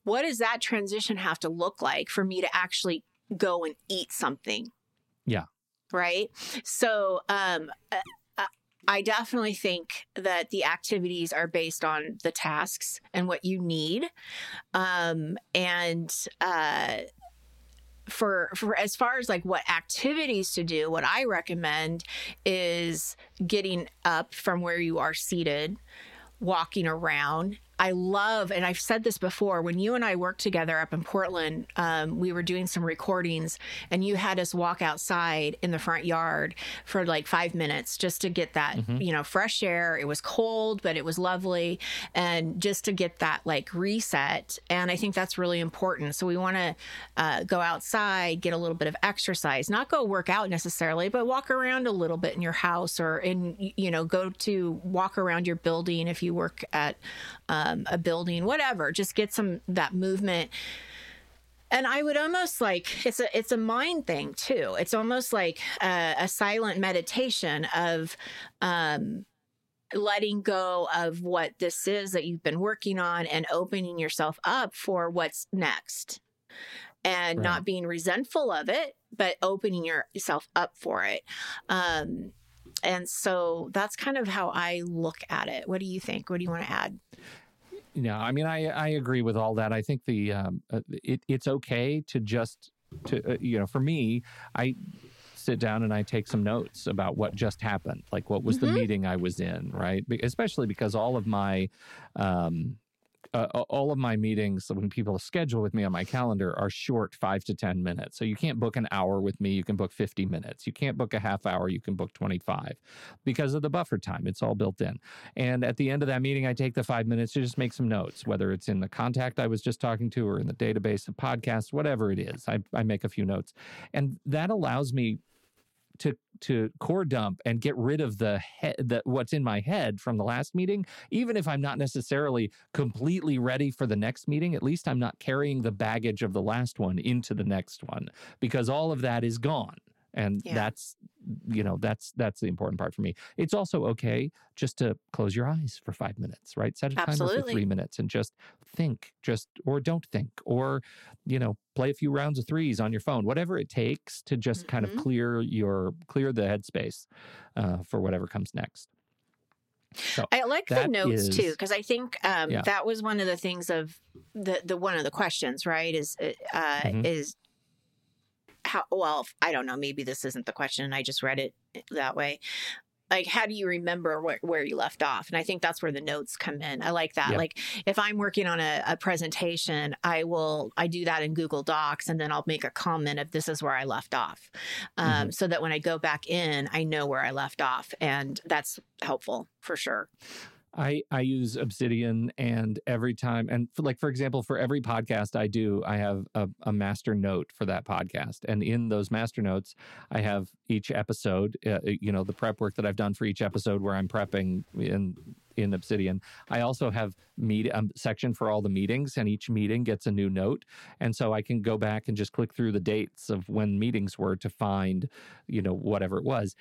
what does that transition have to look like for me to actually go and eat something Yeah. right so um uh, uh, I definitely think that the activities are based on the tasks and what you need. Um, and uh, for for as far as like what activities to do, what I recommend is getting up from where you are seated, walking around, I love, and I've said this before, when you and I worked together up in Portland, um, we were doing some recordings and you had us walk outside in the front yard for like five minutes just to get that, mm-hmm. you know, fresh air. It was cold, but it was lovely. And just to get that like reset. And I think that's really important. So we want to uh, go outside, get a little bit of exercise, not go work out necessarily, but walk around a little bit in your house or in, you know, go to walk around your building if you work at um, a building, whatever. Just get some that movement and i would almost like it's a it's a mind thing too it's almost like a, a silent meditation of um letting go of what this is that you've been working on and opening yourself up for what's next and right. not being resentful of it but opening yourself up for it um and so that's kind of how I look at it. What do you think? What do you want to add? Yeah, I mean, I I agree with all that. I think the um, uh, it, it's okay to just to uh, you know, for me, I sit down and I take some notes about what just happened, like what was mm-hmm. the meeting I was in, right? Especially because all of my um, uh, all of my meetings when people schedule with me on my calendar are short five to 10 minutes. So you can't book an hour with me. You can book 50 minutes. You can't book a half hour. You can book 25 because of the buffer time. It's all built in. And at the end of that meeting, I take the five minutes to just make some notes, whether it's in the contact I was just talking to or in the database of podcasts, whatever it is. I, I make a few notes. And that allows me to to core dump and get rid of the head that what's in my head from the last meeting even if i'm not necessarily completely ready for the next meeting at least i'm not carrying the baggage of the last one into the next one because all of that is gone and yeah. that's you know that's that's the important part for me it's also okay just to close your eyes for five minutes right set a timer Absolutely. for three minutes and just think just or don't think or you know play a few rounds of threes on your phone whatever it takes to just mm-hmm. kind of mm-hmm. clear your clear the headspace uh, for whatever comes next so I like the notes is, too because I think um, yeah. that was one of the things of the the one of the questions right is uh, mm-hmm. is how well i don't know maybe this isn't the question and i just read it eh, that way. Like how do you remember where, where you left off? And i think that's where the notes come in. I like that. Like if i'm working on a, a, presentation i will i do that in google docs and then i'll make a comment of this is where i left off. Um, mm-hmm. so that when i go back in i know where i left off and that's helpful for sure I I use Obsidian, and every time, and for, like for example, for every podcast I do, I have a, a, master note for that podcast, and in those master notes, I have each episode, uh, you know, the prep work that I've done for each episode, where I'm prepping in in Obsidian. I also have meet a um, section for all the meetings, and each meeting gets a new note, and so I can go back and just click through the dates of when meetings were to find, you know, whatever it was.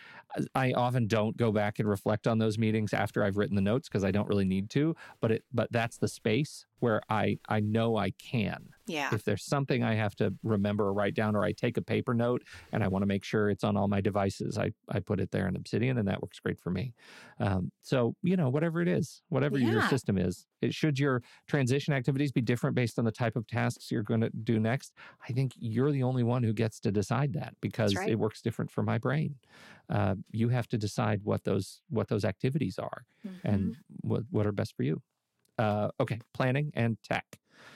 I often don't go back and reflect on those meetings after I've written the notes because I don't really need to, but it but that's the space where I I know I can. Yeah. If there's something I have to remember or write down, or I take a paper note and I want to make sure it's on all my devices, I I put it there in Obsidian, and that works great for me. Um, so you know, whatever it is, whatever yeah. your system is, it should your transition activities be different based on the type of tasks you're going to do next. I think you're the only one who gets to decide that because right. it works different for my brain. Uh, you have to decide what those what those activities are mm-hmm. and what what are best for you. Uh, okay, planning and tech.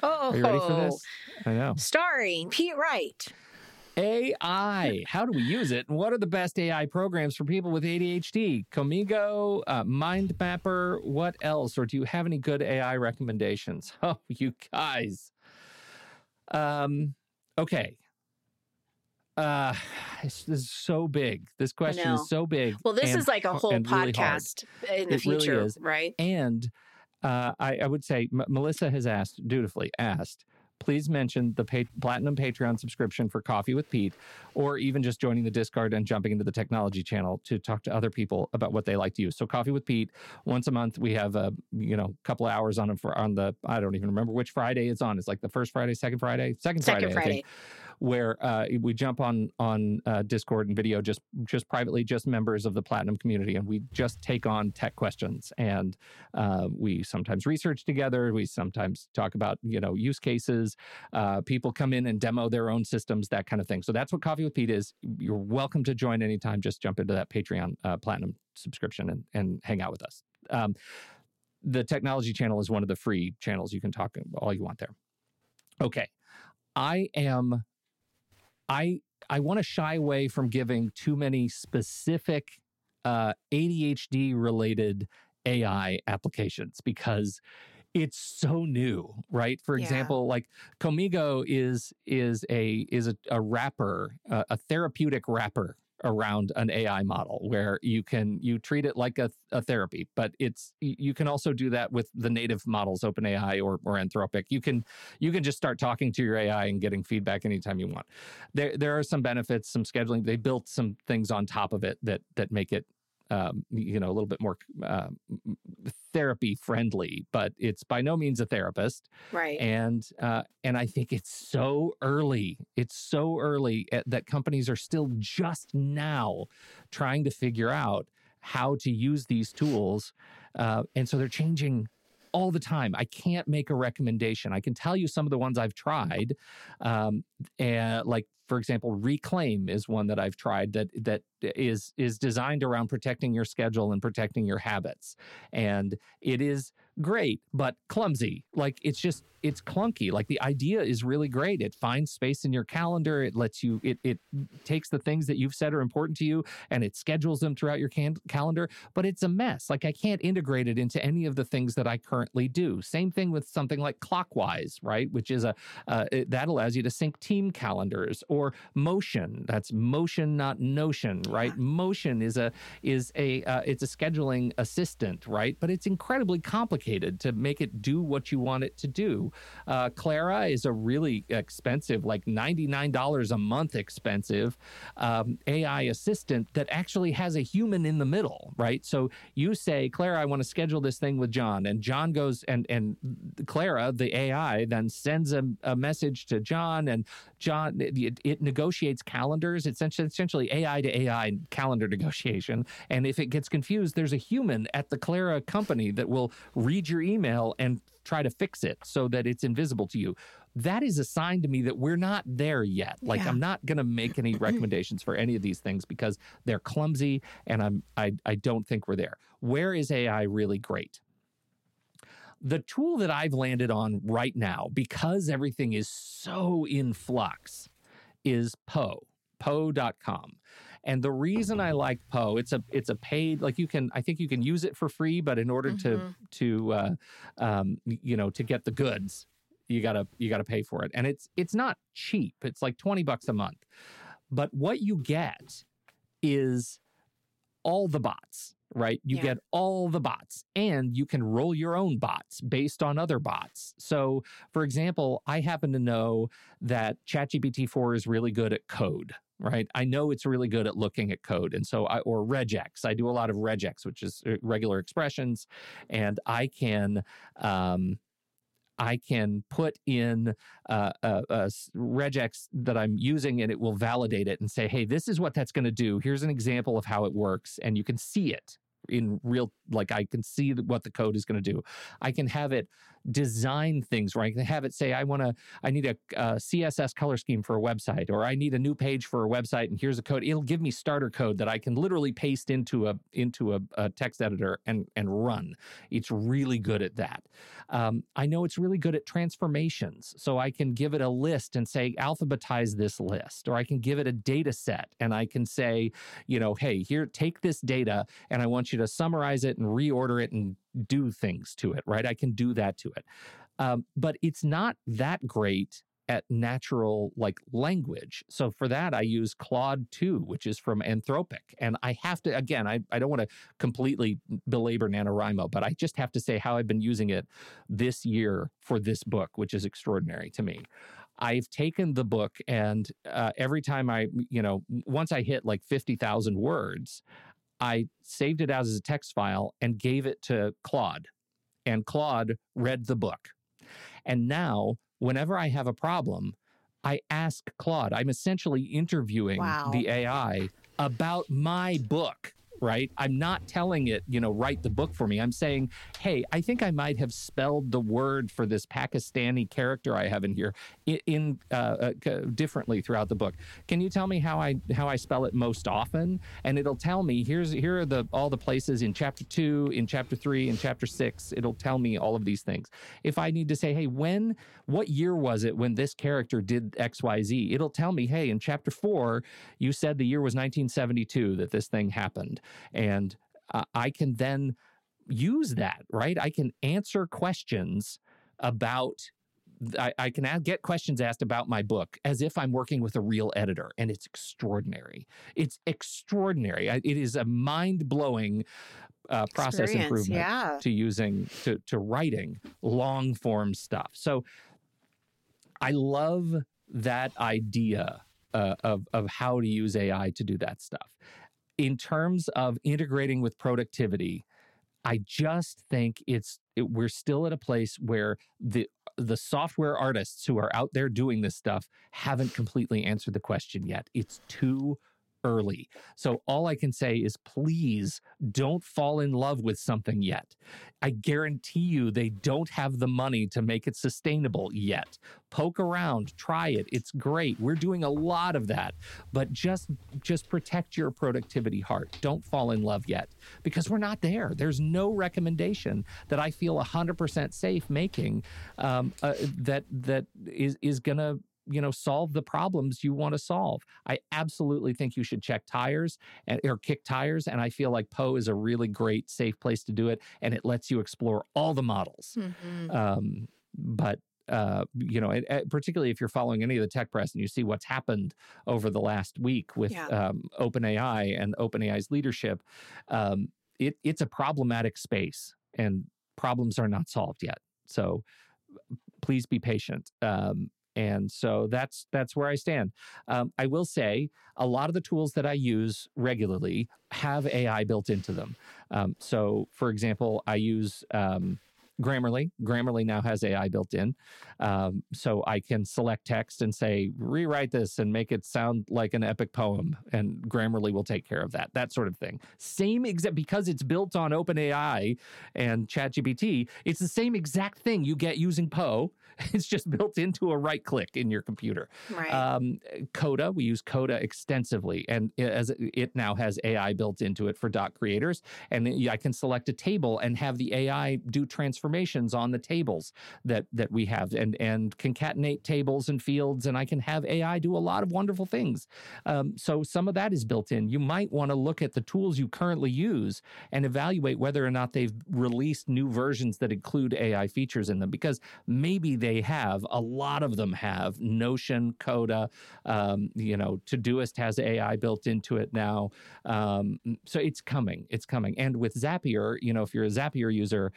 Oh, are you ready for this? I know. Starring Pete Wright. AI. How do we use it? And what are the best AI programs for people with ADHD? Comigo, uh, MindMapper, what else? Or do you have any good AI recommendations? Oh, you guys. Um, okay. Uh, this is so big. This question is so big. Well, this is like a whole podcast really in the it future, really right? And uh, I, I, would say M- Melissa has asked, dutifully asked, please mention the pay- platinum Patreon subscription for Coffee with Pete, or even just joining the Discord and jumping into the technology channel to talk to other people about what they like to use. So Coffee with Pete, once a month, we have a you know couple of hours on for on the I don't even remember which Friday it's on. It's like the first Friday, second Friday, second, second Friday, Friday where uh, we jump on on uh, Discord and video just just privately, just members of the Platinum community, and we just take on tech questions. And uh, we sometimes research together. We sometimes talk about you know use cases. Uh, people come in and demo their own systems, that kind of thing. So that's what Coffee with Pete is. You're welcome to join anytime. Just jump into that Patreon uh, Platinum subscription and and hang out with us. Um, the technology channel is one of the free channels. You can talk all you want there. Okay. I am I I want to shy away from giving too many specific uh, ADHD related AI applications because it's so new, right? For Yeah. example, like Comigo is is a is a, a wrapper, a, a therapeutic wrapper around an AI model where you can you treat it like a, a therapy, but it's you can also do that with the native models, OpenAI or or Anthropic. You can you can just start talking to your AI and getting feedback anytime you want. There there are some benefits, some scheduling. They built some things on top of it that that make it um, you know a little bit more uh, therapy friendly, but it's by no means a therapist Right. and uh, and I think it's so early. It's so early at, that companies are still just now trying to figure out how to use these tools, uh, and so they're changing all the time. I can't make a recommendation. I can tell you some of the ones I've tried, um, and like for example, Reclaim is one that I've tried that that is is designed around protecting your schedule and protecting your habits, and it is great but clumsy. Like it's just it's clunky. Like the idea is really great. It finds space in your calendar. It lets you it, it takes the things that you've said are important to you and it schedules them throughout your can- calendar but it's a mess. Like i can't integrate it into any of the things that i currently do. Same thing with something like clockwise right? Which is a uh, it- that allows you to sync team calendars or motion. That's motion not notion right? Motion is a is a uh, it's a scheduling assistant right? But it's incredibly complicated to make it do what you want it to do. Uh, clara is a really expensive like $99 a month expensive um, ai assistant that actually has a human in the middle right? So you say clara i want to schedule this thing with john. And john goes and and clara the ai then sends a, a message to john and john it, it negotiates calendars. It's essentially, ai to ai calendar negotiation. And if it gets confused there's a human at the clara company that will read your email and try to fix it so that it's invisible to you. That is a sign to me that we're not there yet. Like Yeah. i'm not going to make any recommendations for any of these things because they're clumsy and i'm I, I don't think we're there. Where is ai really great? The tool that I've landed on right now, because everything is so in flux, is Poe, Poe.com. And the reason I like Poe, it's a it's a paid like you can I think you can use it for free, but in order to Mhm. to uh, um, you know to get the goods, you gotta you gotta pay for it, and it's it's not cheap. It's like twenty bucks a month, but what you get is all the bots, right? You Yeah. get all the bots and you can roll your own bots based on other bots. So, for example, I happen to know that ChatGPT 4 is really good at code, right? I know it's really good at looking at code. And so I, or regex, I do a lot of regex, which is uh, regular expressions. And I can, um, I can put in uh, a, a s- regex that I'm using and it will validate it and say, hey, this is what that's going to do. Here's an example of how it works. And you can see it in real, like I can see what the code is going to do. I can have it design things where I can have it say, I want to, I need a, uh CSS color scheme for a website, or I need a new page for a website, and here's a code. It'll give me starter code that I can literally paste into a into a, a text editor and and run. It's really good at that. Um, I know it's really good at transformations. So I can give it a list and say, alphabetize this list, or I can give it a data set and I can say, you know, hey, here, take this data and I want you to summarize it and reorder it and do things to it, right? I can do that to it. Um, but it's not that great at natural like language. So for that, I use Claude 2, which is from Anthropic. And I have to, again, I, I don't want to completely belabor NaNoWriMo, but I just have to say how I've been using it this year for this book, which is extraordinary to me. I've taken the book and uh, every time I, you know, once I hit like 50,000 words, I saved it out as a text file and gave it to Claude. And Claude read the book. And now, whenever I have a problem, I ask Claude. I'm essentially interviewing Wow. the AI about my book right? I'm not telling it, you know, write the book for me. I'm saying, hey, I think I might have spelled the word for this Pakistani character I have in here in, uh, uh, differently throughout the book. Can you tell me how I how I spell it most often? And it'll tell me here's here are the all the places in chapter two, in chapter three, in chapter six. It'll tell me all of these things. If I need to say, hey, when what year was it when this character did X Y Z? It'll tell me, hey, in chapter four, you said the year was 1972 that this thing happened and uh, I can then use that, right? I can answer questions about I, I, can get questions asked about my book as if I'm working with a real editor, and it's extraordinary. It's extraordinary. it is a mind blowing uh, process improvement yeah. to using to to writing long form stuff. So I love that idea uh, of of how to use AI to do that stuff in terms of integrating with productivity, I just think it's it, we're still at a place where the the software artists who are out there doing this stuff haven't completely answered the question yet. It's too early. So all I can say is please don't fall in love with something yet. I guarantee you they don't have the money to make it sustainable yet. Poke around, try it. It's great. We're doing a lot of that. But just just protect your productivity heart. Don't fall in love yet because we're not there. There's no recommendation that I feel 100% safe making um, uh, that that is is going to you know solve the problems you want to solve i absolutely think you should check tires and, or kick tires and i feel like poe is a really great safe place to do it and it lets you explore all the models mm-hmm. um, but uh, you know, it, it, particularly if you're following any of the tech press and you see what's happened over the last week with yeah. um, OpenAI and OpenAI's leadership, um, it, it's a problematic space and problems are not solved yet. So please be patient. Um, and so that's that's where I stand. Um, I will say a lot of the tools that I use regularly have AI built into them. Um, so, for example, I use um, Grammarly. Grammarly now has AI built in. Um, so I can select text and say, rewrite this and make it sound like an epic poem. And Grammarly will take care of that, that sort of thing. Same exact, because it's built on OpenAI and ChatGPT, it's the same exact thing you get using Poe. It's just built into a right click in your computer. Right. Um, Coda, we use Coda extensively, and as it now has AI built into it for doc creators, and I can select a table and have the AI do transformations on the tables that that we have, and and concatenate tables and fields, and I can have AI do a lot of wonderful things. Um, so some of that is built in. You might want to look at the tools you currently use and evaluate whether or not they've released new versions that include AI features in them, because maybe they have, a lot of them have Notion, Coda, um, you know, Todoist has AI built into it now. Um, so it's coming, it's coming. And with Zapier, you know, if you're a Zapier user,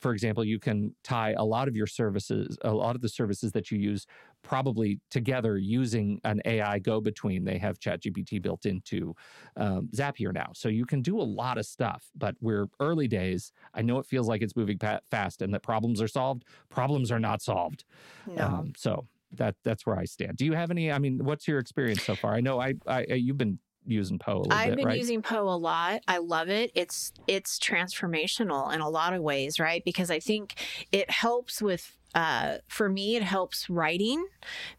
for example, you can tie a lot of your services, a lot of the services that you use probably together using an AI go between. They have ChatGPT built into um, Zapier now. So you can do a lot of stuff, but we're early days. I know it feels like it's moving fast and that problems are solved. Problems are not solved. No. Um, so that that's where I stand. Do you have any? I mean, what's your experience so far? I know I, I you've been using Poe. I've bit, been right? using Poe a lot. I love it. It's it's transformational in a lot of ways, right? Because I think it helps with uh, for me it helps writing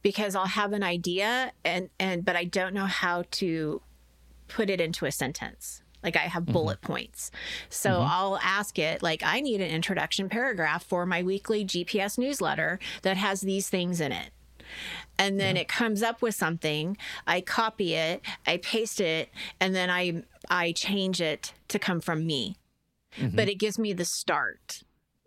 because I'll have an idea and and but I don't know how to put it into a sentence. Like I have mm-hmm. bullet mm-hmm. points. So mm-hmm. I'll ask it, like, I need an introduction paragraph for my weekly GPS newsletter that has these things in it and then yeah. it comes up with something i copy it i paste it and then i i change it to come from me mm-hmm. but it gives me the start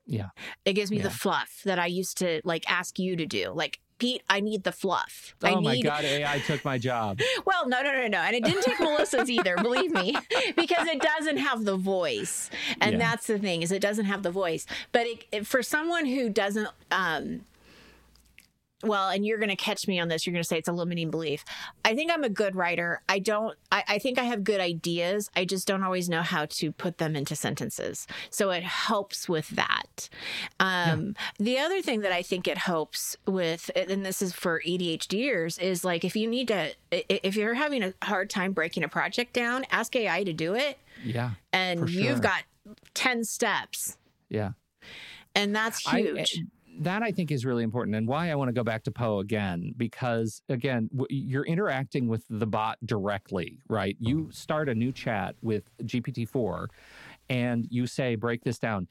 yeah it gives me yeah. the fluff that i used to like ask you to do like Pete, I need the fluff. Oh I my. God, AI took my job. well, no, no, no, no. And it didn't take Melissa's either, believe me, because it doesn't have the voice. And yeah. that's the thing, is it doesn't have the voice. But it, it, for someone who doesn't um, well, and you're going to catch me on this. You're going to say it's a limiting belief. I think I'm a good writer. I don't, I, I, think I have good ideas. I just don't always know how to put them into sentences. So it helps with that. Um, yeah. The other thing that I think it helps with, and this is for ADHDers, is like if you need to, if you're having a hard time breaking a project down, ask AI to do it. Yeah. And sure. you've got 10 steps. Yeah. And that's huge. I, that I think is really important and why I want to go back to Poe again because again you're interacting with the bot directly right you start a new chat with GPT-4 and you say break this down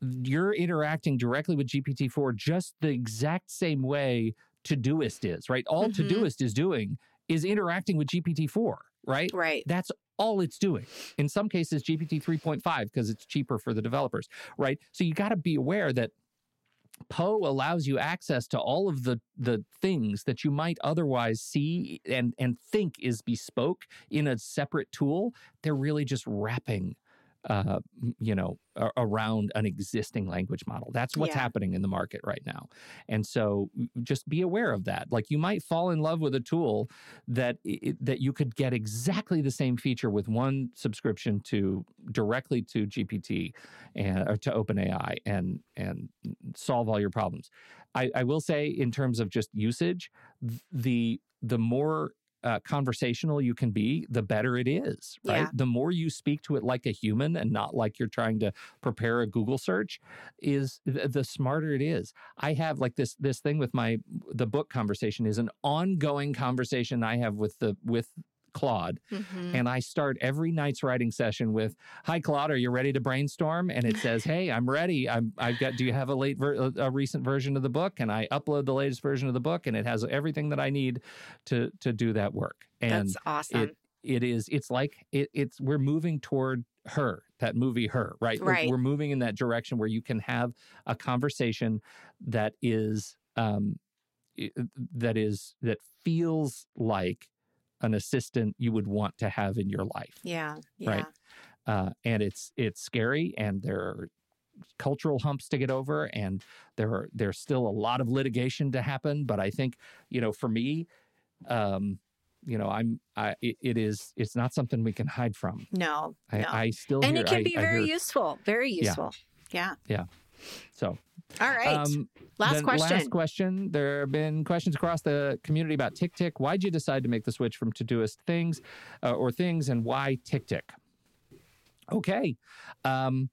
you're interacting directly with GPT-4 just the exact same way Todoist is right all mm-hmm. Todoist is doing is interacting with GPT-4 right right that's all it's doing. In some cases, GPT 3.5 because it's cheaper for the developers, right? So you got to be aware that Poe allows you access to all of the the things that you might otherwise see and and think is bespoke in a separate tool. They're really just wrapping uh, you know, around an existing language model. That's what's yeah. happening in the market right now. And so just be aware of that. Like you might fall in love with a tool that that you could get exactly the same feature with one subscription to directly to GPT and or to OpenAI and and solve all your problems. I, I will say in terms of just usage, the the more uh, conversational you can be, the better it is, right? Yeah. The more you speak to it like a human and not like you're trying to prepare a Google search, is the smarter it is. I have like this this thing with my the book conversation is an ongoing conversation I have with the with Claude. Mm-hmm. And I start every night's writing session with, "Hi Claude, are you ready to brainstorm?" And it says, "Hey, I'm ready. I'm I've got. Do you have a late ver- a recent version of the book?" And I upload the latest version of the book, and it has everything that I need to to do that work. And That's awesome. It, it is. It's like it, it's. We're moving toward her that movie her right right we're moving in that direction where you can have a conversation that is um that is that feels like an assistant you would want to have in your life. Yeah. yeah. Right. Uh, and it's it's scary, and there are cultural humps to get over, and there are there's still a lot of litigation to happen. But I think you know, for me, um, you know, I'm I, it, it is it's not something we can hide from. No, I, no. I still and hear, it can be I, very hear, useful, very useful. Yeah. Yeah. yeah. So all right. Um, last question. Last question. There have been questions across the community about TickTick. Why'd you decide to make the switch from Todoist things uh, or things, and why TickTick? Okay. Um,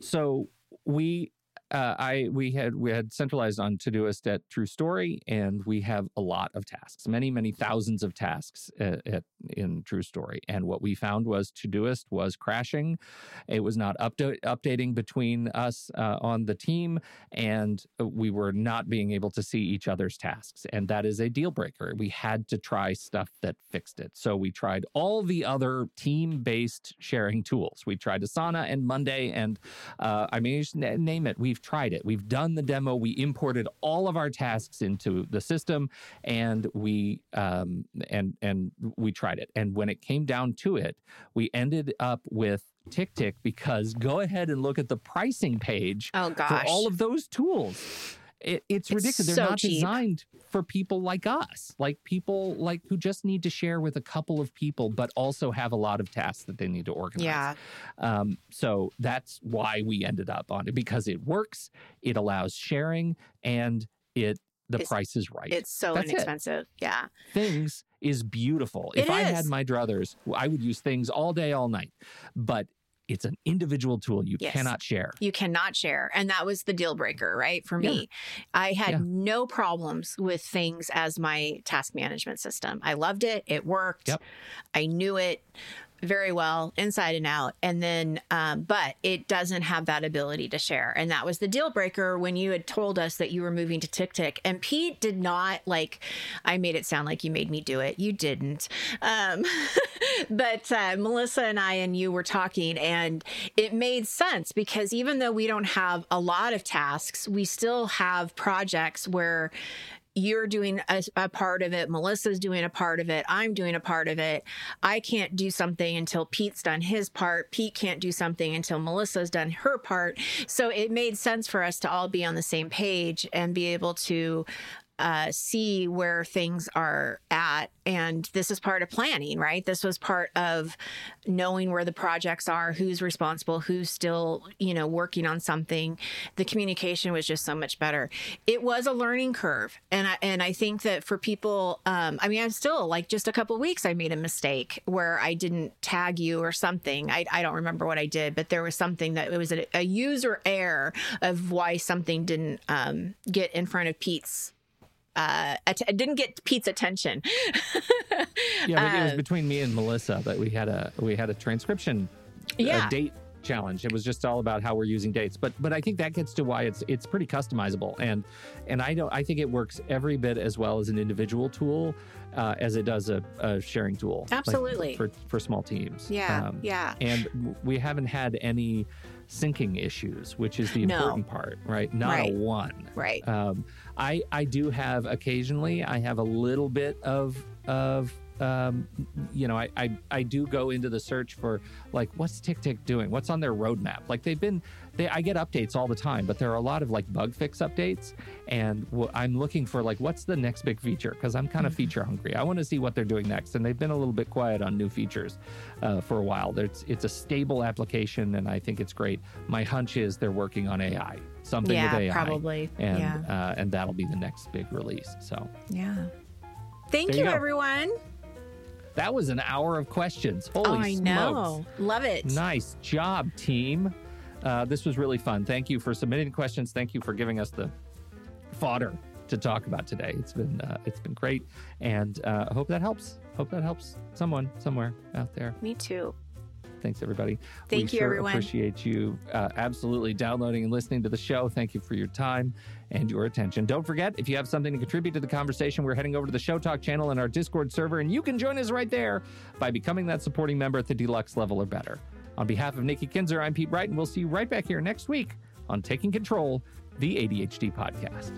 so we uh, I we had we had centralized on Todoist at True Story, and we have a lot of tasks, many many thousands of tasks at, at, in True Story. And what we found was Todoist was crashing; it was not upda- updating between us uh, on the team, and we were not being able to see each other's tasks, and that is a deal breaker. We had to try stuff that fixed it. So we tried all the other team based sharing tools. We tried Asana and Monday, and uh, I mean, name it. We've we've tried it. We've done the demo. We imported all of our tasks into the system, and we um, and and we tried it. And when it came down to it, we ended up with TickTick because go ahead and look at the pricing page oh, for all of those tools. It, it's, it's, ridiculous. They're not cheap. designed for people like us, like people like who just need to share with a couple of people, but also have a lot of tasks that they need to organize. Yeah. Um, so that's why we ended up on it because it works, it allows sharing, and it the it's, price is right. It's so that's inexpensive. It. Yeah. Things is beautiful. It if is. I had my druthers, I would use things all day, all night. But it's an individual tool you yes. cannot share. You cannot share. And that was the deal breaker, right? For me, yeah. I had yeah. no problems with things as my task management system. I loved it. It worked. Yep. I knew it very well inside and out. And then um, but it doesn't have that ability to share. And that was the deal breaker when you had told us that you were moving to TickTick and Pete did not like I made it sound like you made me do it. You didn't. Um, but uh, Melissa and I and you were talking and it made sense because even though we don't have a lot of tasks we still have projects where you're doing a, a, part of it, Melissa's doing a part of it, I'm doing a part of it. I can't do something until Pete's done his part. Pete can't do something until Melissa's done her part. So it made sense for us to all be on the same page and be able to uh, see where things are at. And this is part of planning, right? This was part of knowing where the projects are, who's responsible, who's still, you know, working on something. The communication was just so much better. It was a learning curve, and I and I think that for people, um, I mean, I'm still like just a couple weeks, I made a mistake where I didn't tag you or something. I I don't remember what I did, but there was something that it was a, a user error of why something didn't um, get in front of Pete's uh, att- didn't get Pete's attention. yeah, it was uh, between me and Melissa that we had a we had a transcription yeah. a date challenge. It was just all about how we're using dates. But but I think that gets to why it's it's pretty customizable and and I don't I think it works every bit as well as an individual tool uh, as it does a, a sharing tool. Absolutely. Like for for small teams. Yeah. Um, yeah. And we haven't had any syncing issues, which is the no. important part, right? Not right. a one. Right. Um, I I do have occasionally I have a little bit of of um, you know, I, I, I do go into the search for like what's TickTick doing, what's on their roadmap. Like they've been, they I get updates all the time, but there are a lot of like bug fix updates, and w- I'm looking for like what's the next big feature because I'm kind of mm-hmm. feature hungry. I want to see what they're doing next, and they've been a little bit quiet on new features uh, for a while. It's it's a stable application, and I think it's great. My hunch is they're working on AI, something yeah, with AI, probably, and yeah. uh, and that'll be the next big release. So yeah. Thank you, you everyone. That was an hour of questions. Holy oh, I smokes. know. Love it. Nice job, team. Uh, this was really fun. Thank you for submitting questions. Thank you for giving us the fodder to talk about today. It's been uh, it's been great, and uh, I hope that helps. Hope that helps someone somewhere out there. Me too. Thanks, everybody. Thank we you, sure everyone. Appreciate you uh, absolutely downloading and listening to the show. Thank you for your time and your attention. Don't forget, if you have something to contribute to the conversation, we're heading over to the Show Talk channel and our Discord server, and you can join us right there by becoming that supporting member at the deluxe level or better. On behalf of Nikki Kinzer, I'm Pete Wright, and we'll see you right back here next week on Taking Control, the ADHD podcast.